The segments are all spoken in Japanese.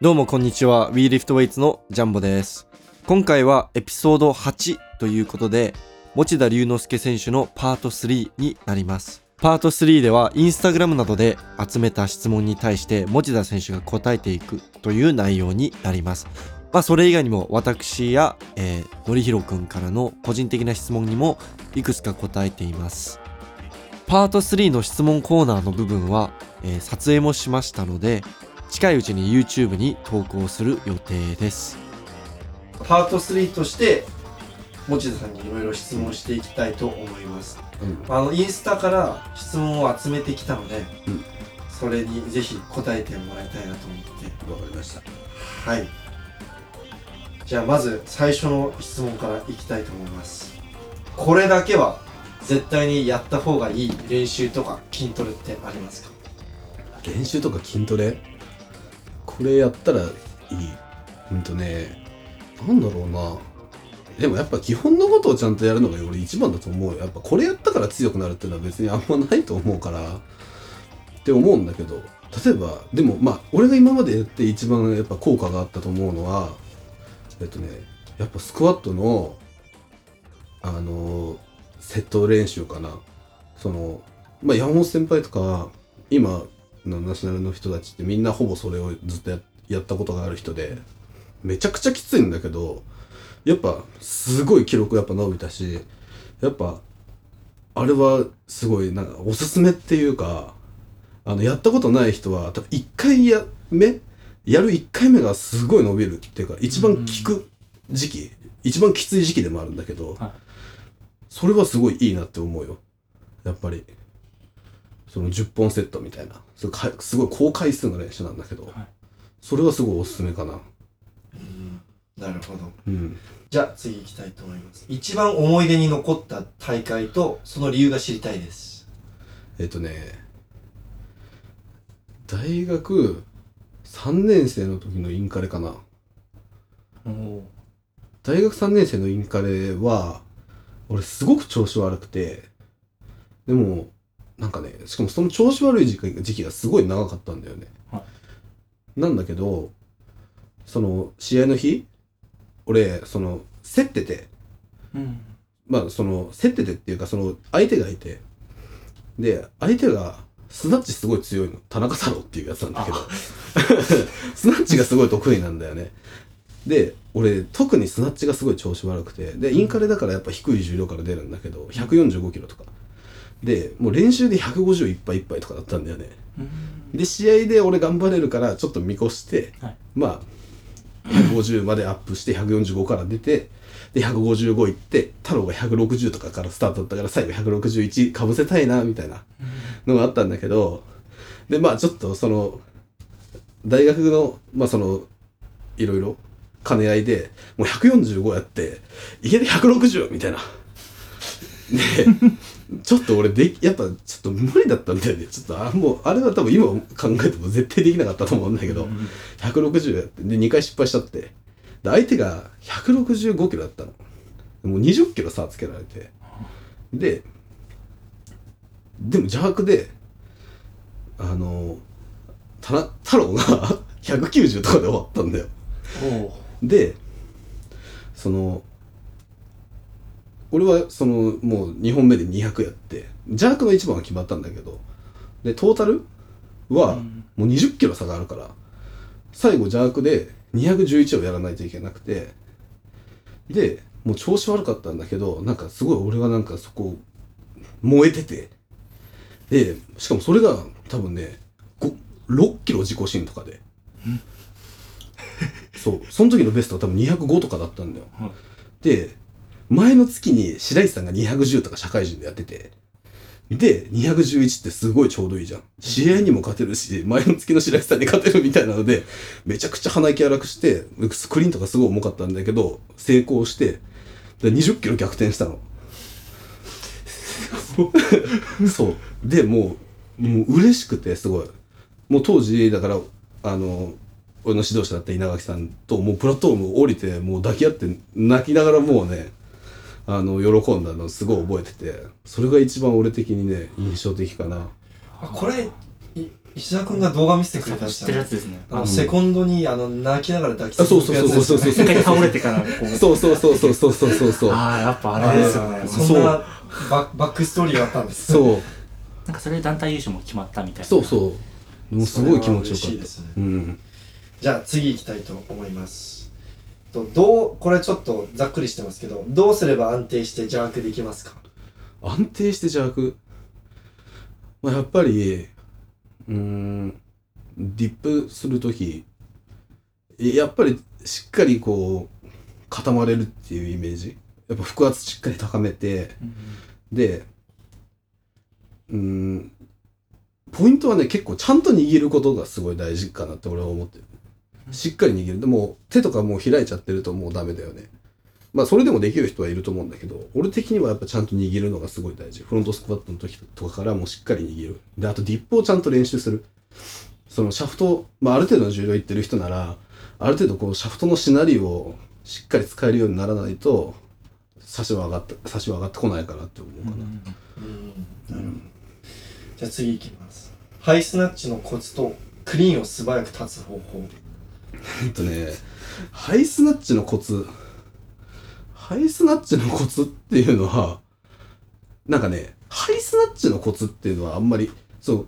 どうもこんにちは。WeLiftWeights のジャンボです。今回はエピソード8ということで持田龍之介選手のパート3になります。パート3ではインスタグラムなどで集めた質問に対して持田選手が答えていくという内容になります。まあそれ以外にも私や、えー、のりひろくんからの個人的な質問にもいくつか答えています。パート3の質問コーナーの部分は、えー撮影もしましたので近いうちに YouTube に投稿する予定です。パート3として持田さんにいろいろ質問していきたいと思います。あのインスタから質問を集めてきたので、うん。それにぜひ答えてもらいたいなと思って。わかりました。はい。じゃあまず最初の質問からいきたいと思います。これだけは絶対にやった方がいい練習とか筋トレってありますか？練習とか筋トレ？これやったらいい。うんとねなんだろうな。でもやっぱ基本のことをちゃんとやるのが俺一番だと思うよ。やっぱこれやったから強くなるっていうのは別にあんまないと思うから。って思うんだけど。例えばでもまあ俺が今までやって一番やっぱ効果があったと思うのはえっとねやっぱスクワットのあのセット練習かな。そのまあ山本先輩とか今のナショナルの人たちってみんなほぼそれをずっとややったことがある人でめちゃくちゃきついんだけどやっぱすごい記録やっぱ伸びたしやっぱあれはすごいなんかおすすめっていうかあのやったことない人は多分1回や目やる1回目がすごい伸びるっていうか一番効く時期、一番きつい時期でもあるんだけど、はい。それはすごいいいなって思うよ。やっぱりその10本セットみたいな。それかすごい高回数の練習なんだけど、はい。それはすごいおすすめかな。なるほど。うん。じゃあ次行きたいと思います。一番思い出に残った大会とその理由が知りたいです。えっとね大学3年生の時のインカレかな。大学3年生のインカレは俺すごく調子悪くて。でもなんかねしかもその調子悪い時期時期がすごい長かったんだよね、はなんだけどその試合の日俺その競ってて。うん。まあその競っててっていうかその相手がいて。で相手がスナッチすごい強いの。田中太郎っていうやつなんだけど。スナッチがすごい得意なんだよね。で俺特にスナッチがすごい調子悪くて。でインカレだからやっぱ低い重量から出るんだけど145キロとかでもう練習で150いっぱいいっぱいとかだったんだよね。うん。で試合で俺頑張れるからちょっと見越して、はい。まあ150までアップして145から出てで155いって太郎が160とかからスタートだったから最後161かぶせたいなみたいなのがあったんだけどでまあちょっとその大学のまあそのいろいろ兼ね合いでもう145やっていきなり160みたいな。でちょっと俺でやっぱちょっと無理だったんだよね。ちょっとあもうあれは多分今考えても絶対できなかったと思うんだけど、160やってで2回失敗しちゃって。で相手が165キロだったの。もう20キロ差つけられて。ででも邪悪であのたな太郎が 190とかで終わったんだよ。でその俺はそのもう2本目で200やって邪悪の1番は決まったんだけどでトータルはうん。もう20キロ差があるから最後邪悪で211をやらないといけなくてでもう調子悪かったんだけどなんかすごい俺がなんかそこ燃えててでしかもそれが多分ね5 6キロ自己新とかで。そう。その時のベストは多分205とかだったんだよ、はい。で前の月に白石さんが210とか社会人でやっててで211ってすごいちょうどいいじゃん。試合にも勝てるし前の月の白石さんに勝てるみたいなのでめちゃくちゃ鼻息荒くしてスクリーンとかすごい重かったんだけど成功してで20キロ逆転したの。そう。でもうもう嬉しくてすごい。もう当時だからあの俺の指導者だった稲垣さんともうプラットフォーム降りてもう抱き合って泣きながらもうねあの喜んだのすごい覚えててそれが一番俺的にね印象的かな。あこれい石田君が動画見せてくれたやつ知ってるやつですね。あの、うん。セコンドにあの泣きながら抱きあそうつ。くそうそうそうそうやつですよね一回倒れてからこう。そうそうそうそうそうそうそうそう。ああやっぱあれですよね。そうそんなババックストーリーがあったんです。そう。なんかそれで団体優勝も決まったみたいな。そうそう。もうすごい気持ちよかった。ね。うん。じゃあ次行きたいと思いますとどうこれちょっとざっくりしてますけどどうすれば安定して邪悪できますか？安定して邪悪？まあやっぱりうーんディップするときやっぱりしっかりこう固まれるっていうイメージ。やっぱ腹圧しっかり高めてうん。でうーんポイントはね結構ちゃんと握ることがすごい大事かなって俺は思ってるしっかり握る。でも手とかもう開いちゃってるともうダメだよね。まあそれでもできる人はいると思うんだけど俺的にはやっぱちゃんと握るのがすごい大事。フロントスクワットの時とかからもうしっかり握る。であとディップをちゃんと練習する。そのシャフト、まあ、ある程度の重量いってる人ならある程度こうシャフトのしなりをしっかり使えるようにならないと差しは上がって差しは上がってこないかなって思うかな、うん。なるほどじゃあ次行きます。ハイスナッチのコツとクリーンを素早く立つ方法。えっとね、ハイスナッチのコツ。ハイスナッチのコツっていうのは、なんかね、ハイスナッチのコツっていうのはあんまり、そう、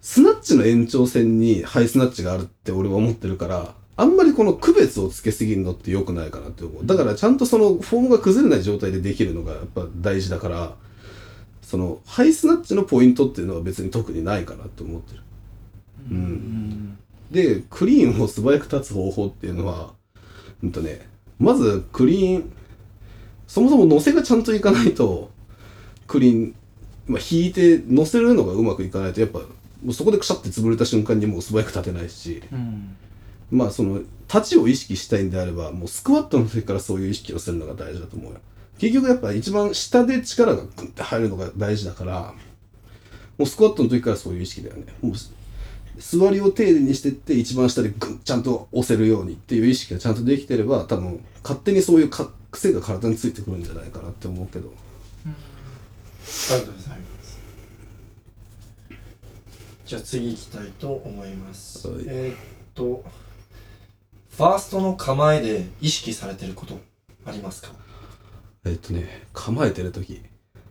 スナッチの延長線にハイスナッチがあるって俺は思ってるから、あんまりこの区別をつけすぎるのって良くないかなって思う。だからちゃんとそのフォームが崩れない状態でできるのがやっぱ大事だから、そのハイスナッチのポイントっていうのは別に特にないかなって思ってる。うんうんで、クリーンを素早く立つ方法っていうのは、うんとね、まずクリーン、そもそも乗せがちゃんといかないと、クリーン、まあ、引いて乗せるのがうまくいかないと、やっぱ、もうそこでくしゃって潰れた瞬間にもう素早く立てないし、うんまあその、立ちを意識したいんであれば、もうスクワットの時からそういう意識をするのが大事だと思うよ。結局やっぱ一番下で力がグンって入るのが大事だから、もうスクワットの時からそういう意識だよね。もう座りを丁寧にしてって一番下でグンちゃんと押せるようにっていう意識がちゃんとできてれば多分勝手にそういうか癖が体についてくるんじゃないかなって思うけど。ありがとうございます。じゃあ次行きたいと思います、はいえーっとファーストの構えで意識されてることありますか？えっとね構えてる時。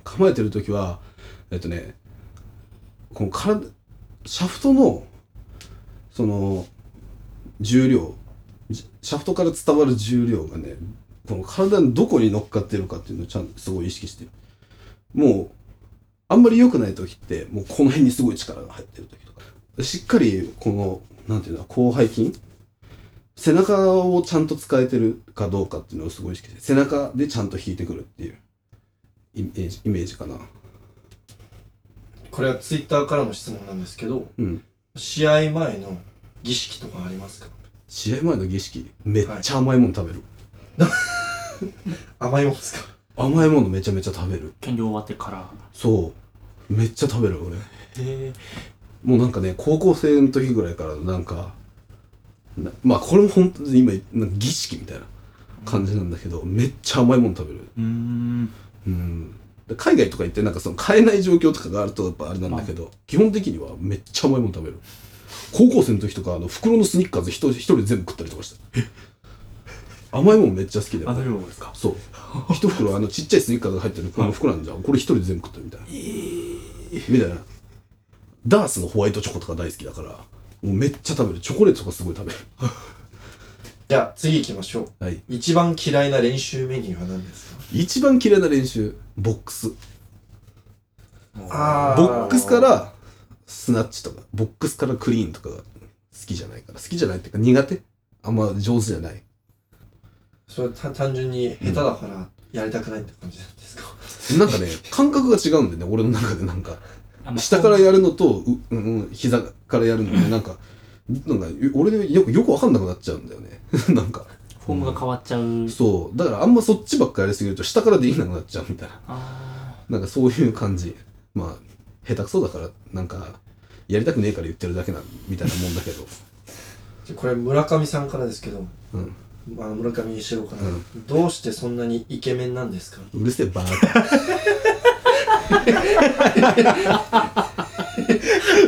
構えてる時はえっとねこの体シャフトのその重量シャフトから伝わる重量がねこの体のどこに乗っかってるかっていうのをちゃんとすごい意識してる。もうあんまり良くない時ってもうこの辺にすごい力が入ってる時とか。しっかりこのなんていうの広背筋？背中をちゃんと使えてるかどうかっていうのをすごい意識して背中でちゃんと引いてくるっていうイメージイメージかな。これはツイッターからの質問なんですけどうん。試合前の儀式とかありますか？試合前の儀式？めっちゃ甘いもの食べる、甘いもんですか？甘いものめちゃめちゃ食べる。減量終わってから。そう。めっちゃ食べる俺。へえ。もうなんかね高校生の時ぐらいからなんかなまあこれも本当に今儀式みたいな感じなんだけど、めっちゃ甘いもの食べる。うん。うん。で海外とか行ってなんかその買えない状況とかがあるとやっぱあれなんだけど基本的にはめっちゃ甘いもの食べる。高校生の時とかあの袋のスニッカーズ一人一人で全部食ったりとかした甘いもんめっちゃ好きだよあなるほどですか？そう。一袋あのちっちゃいスニッカーが入ってるこの袋なんじゃん。これ一人で全部食ったみたいな。みたいな。ダースのホワイトチョコとか大好きだからもうめっちゃ食べる。チョコレートとかすごい食べるじゃあ次行きましょう。はい。一番嫌いな練習メニューは何ですか？一番嫌いな練習ボックス。あボックスからスナッチとか。ボックスからクリーンとかが好きじゃないから。好きじゃないっていうか苦手？あんま上手じゃない。それはた単純に下手だからやりたくないって感じなんですか、なんかね感覚が違うんだよね。俺の中でなんか。あまあ下からやるのとう、うんうん、膝からやるのでなんかなんか俺でよくよくわかんなくなっちゃうんだよね。なんか。フォームが変わっちゃう。そう。だからあんまそっちばっかやりすぎると下からできなくなっちゃうみたいな。あなんかそういう感じ。まあ下手くそだからなんかやりたくねえから言ってるだけなみたいなもんだけど。じゃあこれ村上さんからですけどうん。あの村上一郎から、うん。どうしてそんなにイケメンなんですか？うるせえバーカ。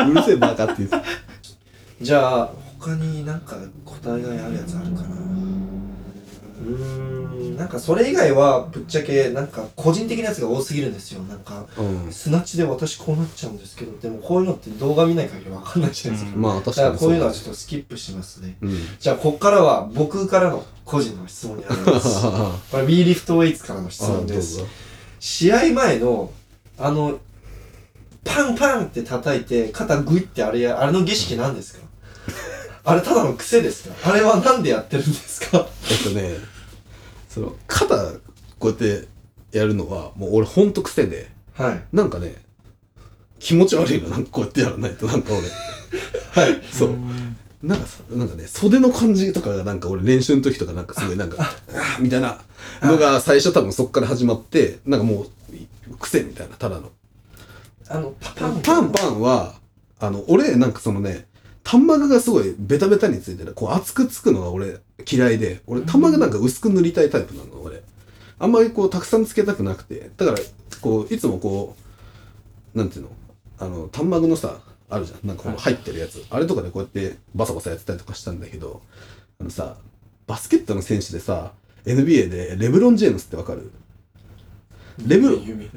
うるせえバカって言ってじゃあ他になんか答えがあるやつあるかな？うーん。なんかそれ以外はぶっちゃけなんか個人的なやつが多すぎるんですよ。なんかうん。スナッチで私こうなっちゃうんですけどでもこういうのって動画見ない限りわかんないじゃないですか、うん。まあ確だかからにこういうのはちょっととスキップしますね。うん。じゃあこっからは僕からの個人の質問になります。これ B リフトウェイツからの質問です。ぞ試合前のあのパンパンって叩いて肩グイってあれやあれの儀式何ですかあれただの癖ですか？あれはなんでやってるんですか？えっとねその肩こうやってやるのはもう俺ほんと癖ではい。なんかね気持ち悪いの。なんかこうやってやらないと。なんか俺。はい。そう。なんかさなんかね袖の感じとかがなんか俺練習の時とかなんかすごいなんかあーみたいなのが最初多分そっから始まってなんかもう癖みたいなただの。あのパパン。パンパンはあの俺なんかそのね端膜がすごいベタベタについてる。こう厚くつくのが俺嫌いで。俺端膜なんか薄く塗りたいタイプなの俺。あんまりこうたくさんつけたくなくて。だからこういつもこうなんていうの？あの端膜のさあるじゃん。なんかこの入ってるやつ、あれとかでこうやってバサバサやってたりとかしたんだけどあのさバスケットの選手でさ NBA でレブロン・ジェームスってわかる？レブロン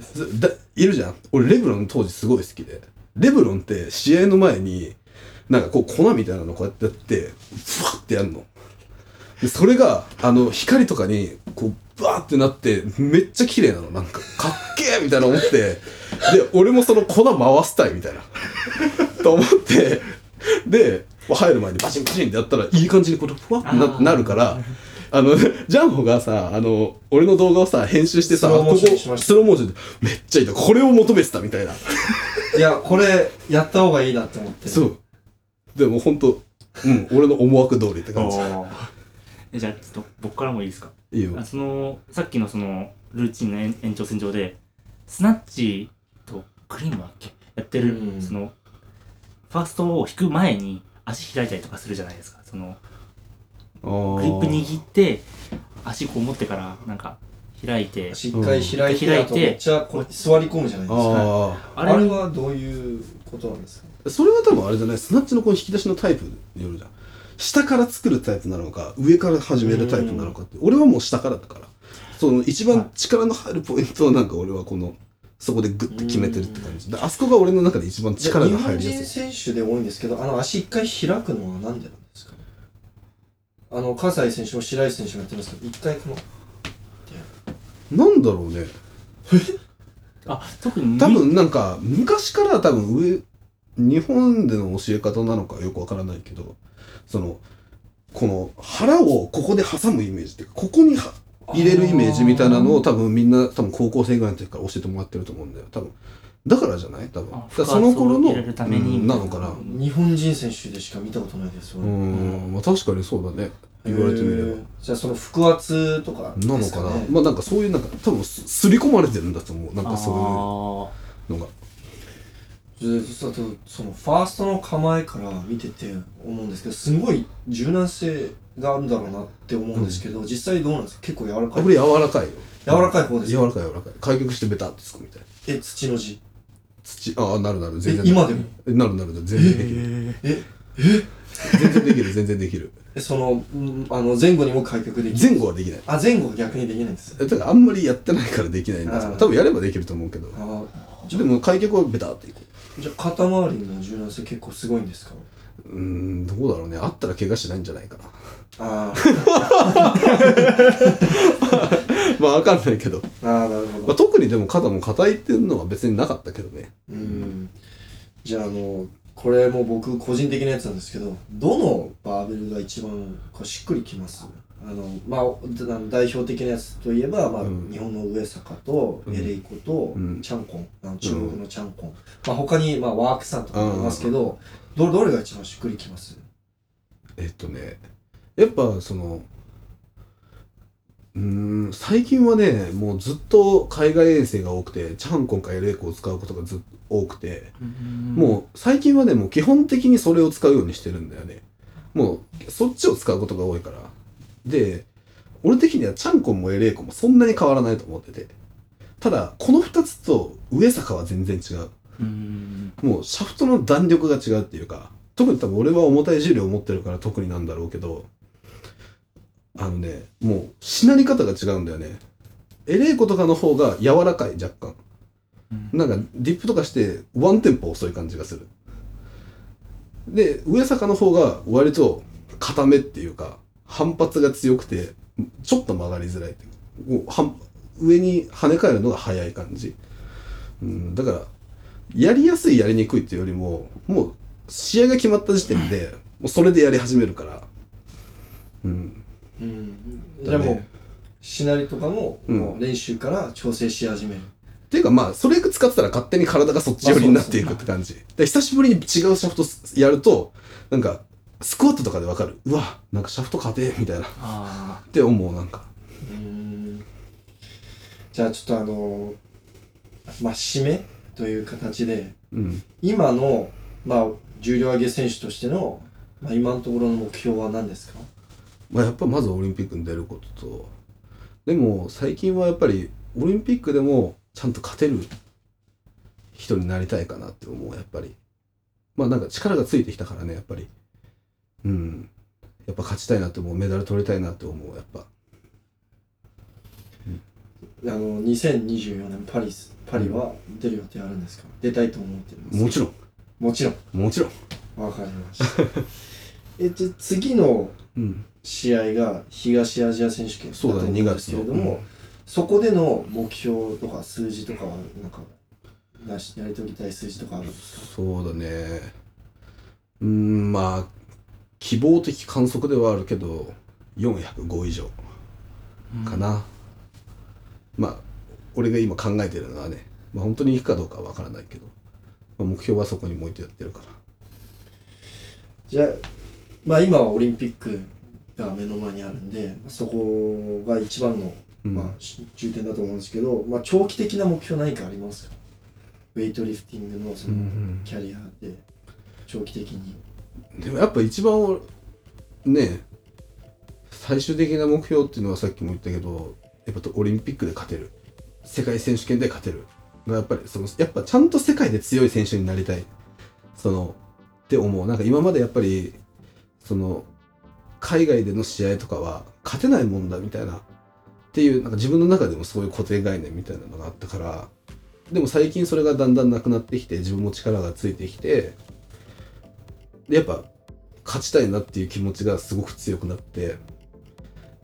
いるじゃん。俺レブロン当時すごい好きで。レブロンって試合の前になんかこう粉みたいなのこうやってやってふわってやるの。でそれがあの光とかにこうバーってなってめっちゃ綺麗なの。なんかかっけえみたいな思って。で俺もその粉回したいみたいな。と思って。で入る前にバチンバチンってやったらいい感じにこうふわってなるからあの、ジャンボがさ、あの、俺の動画をさ、編集してさ、ここスローモーションで、めっちゃいいと。これを求めてたみたいな。いやこれやった方がいいなって思って。そう。でも本当うん、俺の思惑通りって感じ。じゃあちょっと僕からもいいですか？いいよ。あ。そのさっきのそのルーチンの延延長線上でスナッチとクリームだっけ？やってる、うん。そのファーストを引く前に足開いたりとかするじゃないですか。そのあー。グリップ握って足こう持ってからなんか開いてしっかり開いて、うんあとめっちゃこう座り込むじゃないですか。ああれはどういうことなんです。それは多分あれじゃない、スナッチのこの引き出しのタイプによるじゃん。下から作るタイプなのか、上から始めるタイプなのかって。俺はもう下からだから。その一番力の入るポイントはなんか俺はこの、そこでグッて決めてるって感じ。であそこが俺の中で一番力が入り日本やすい人。選手で多いんですけどあの足一回開くのはなんでなんですかね？あの葛西選手も白石選手もやってますけど一回このなんだろうね。あ特に多分なんか昔から多分上日本での教え方なのかよくわからないけどそのこの腹をここで挟むイメージっていうかここには入れるイメージみたいなのを多分みんな多分高校生ぐらいの時から教えてもらってると思うんだよ。多分だからじゃない？多分。だあからその頃の腹圧を入れるために。うんなのかな。日本人選手でしか見たことないですよ。う、んまあ確かにそうだね言われてみれば。じゃあその腹圧とかなのかな。まあなんかそういうなんか多分すすり込まれてるんだと思う。なんかそうあいうのが。でそそそのファーストの構えから見てて思うんですけどすごい柔軟性があるんだろうなって思うんですけど、実際どうなんですか？結構柔らかい。あこれ柔らかいよ柔らかい方です柔からかい柔らかい。開脚してベタってつくみたいな。え土の字？土。ああなるなる。え全然今でも？えなるなる。全然できる。え全然できる全然できる。えそのんあの前後にも開脚できる。前後はできない。あ前後は逆にできないんです。えだからあんまりやってないからできないんです多分やればできると思うけど。あでも開脚はベタっていくじゃあ肩周りの柔軟性結構すごいんですか？うーんどうだろうね。あったら怪我しないんじゃないかな。あ まあわかんないけど、ーあーなるほど、まあ、特にでも肩も硬いっていうのは別になかったけどね。うん。じゃああのこれも僕個人的なやつなんですけどどのバーベルが一番こうしっくりきます？あのまあ代表的なやつといえば、まあうん。日本の上坂とうん。エレイコとうん。チャンコ。ン、あの中国のチャンコ。ン、まあ、他に、まあ、ワークさんとかもいますけど、どどれが一番しっくりきます？えっとねやっぱそのうーん最近はねもうずっと海外遠征が多くてチャンコンかエレイコを使うことがずっと多くて。ーもう最近はねもう基本的にそれを使うようにしてるんだよね。もうそっちを使うことが多いから。で俺的にはチャンコンもエレイコもそんなに変わらないと思ってて。ただこの2つと上坂は全然違う。うん。もうシャフトの弾力が違うっていうか特に多分俺は重たい重量を持ってるから特になんだろうけどあのねもうしなり方が違うんだよね。エレイコとかの方が柔らかい若干なんかディップとかしてワンテンポ遅い感じがする。で上坂の方が割と固めっていうか反発が強くてちょっと曲がりづらいっていう。上に跳ね返るのが早い感じ、うん、だからやりやすいやりにくいっていうよりももう試合が決まった時点でもうそれでやり始めるから。うん。うん。じゃあもうしなりとかもうん。もう練習から調整し始める、っていうかまあそれ使ってたら勝手に体がそっち寄りになっていくって感じ。で久しぶりに違うシャフトやるとなんかスクワットとかでわかる。うわなんかシャフト勝てみたいな。っあて思うなんか。うん。じゃあちょっとあのまあ締めという形でうん。今のまあ重量挙げ選手としての、まあ、今のところの目標は何ですか？まあやっぱまずオリンピックに出ることと。でも最近はやっぱりオリンピックでもちゃんと勝てる人になりたいかなって思うやっぱり。まあなんか力がついてきたからねやっぱり。うん。やっぱ勝ちたいなって思う。メダル取りたいなって思うやっぱ。あの2024年パリスパリは出る予定あるんですか、出たいと思ってるんですか？もちろん。もちろん。もちろん。わかりました。えじゃあ次のうん。試合が東アジア選手権だとそうだね思うんですけれども、2月のそこでの目標とか数字とかはなんかなしやり遂げたい数字とかあるんですか？そうだね。うーんまあ希望的観測ではあるけど405以上あかな、まあ俺が今考えてるのはね、まあ、本当に行くかどうかは分からないけど、まあ、目標はそこに向いてやってるから。じゃあまあ今はオリンピックが目の前にあるんでそこが一番の、うんまあ、し重点だと思うんですけど、まあ、長期的な目標何かありますか？ウェイトリフティングのそのキャリアで長期的に。でもやっぱ一番ね最終的な目標っていうのはさっきも言ったけどやっぱオリンピックで勝てる。世界選手権で勝てる。がやっぱりそのやっぱちゃんと世界で強い選手になりたい。そのって思う。なんか今までやっぱりその海外での試合とかは勝てないもんだみたいなっていうなんか自分の中でもそういう固定概念みたいなのがあったからでも最近それがだんだんなくなってきて自分も力がついてきてでやっぱ勝ちたいなっていう気持ちがすごく強くなって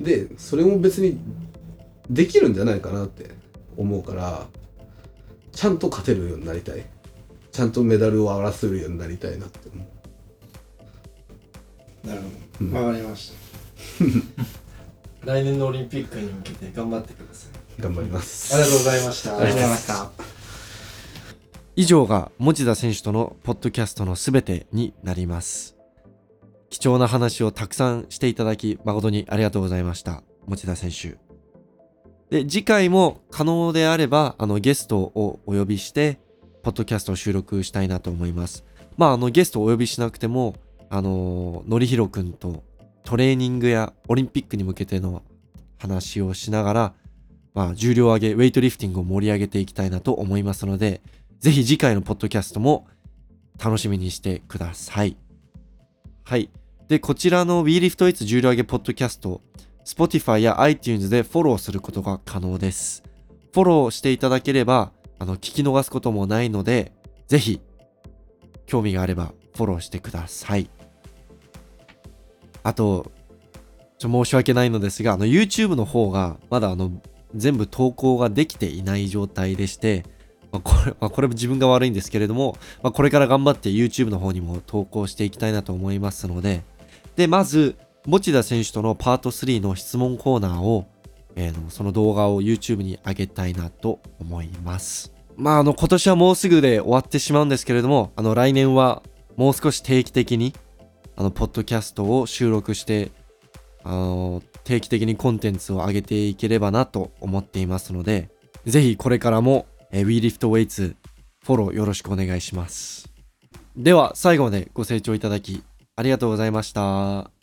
でそれも別にできるんじゃないかなって思うからちゃんと勝てるようになりたい。ちゃんとメダルを争えるようになりたいなって思なるほうん。どわかりました 来年のオリンピックに向けて頑張ってくださいう頑張りますありがとうございましたありがとうございました以以上が持田選手とのポッドキャストのすべてになります。貴重な話をたくさんしていただき誠にありがとうございました。持田選手。で、次回も可能であれば、あの、ゲストをお呼びして、ポッドキャストを収録したいなと思います。まあ、あの、ゲストをお呼びしなくても、あの、のりひろくんとトレーニングやオリンピックに向けての話をしながら、まあ、重量上げ、ウェイトリフティングを盛り上げていきたいなと思いますので、ぜひ次回のポッドキャストも楽しみにしてください。はい。で、こちらの WeLiftIts 重量上げポッドキャスト、Spotify や iTunes でフォローすることが可能です。フォローしていただければ、あの、聞き逃すこともないので、ぜひ、興味があればフォローしてください。あと、ちょ申し訳ないのですが、あの、YouTube の方が、まだあの、全部投稿ができていない状態でして、まあ、これ、まあ、これも自分が悪いんですけれども、まあ、これから頑張って YouTube の方にも投稿していきたいなと思いますので、で、まず、持田選手とのパート3の質問コーナーを、えーのその動画を YouTube に上げたいなと思います。まあ、あの、今年はもうすぐで終わってしまうんですけれども、あの、来年はもう少し定期的に、あの、ポッドキャストを収録して、あの、定期的にコンテンツを上げていければなと思っていますので、ぜひこれからも、えー、WeLiftWeights フォローよろしくお願いします。では、最後までご清聴いただきありがとうございました。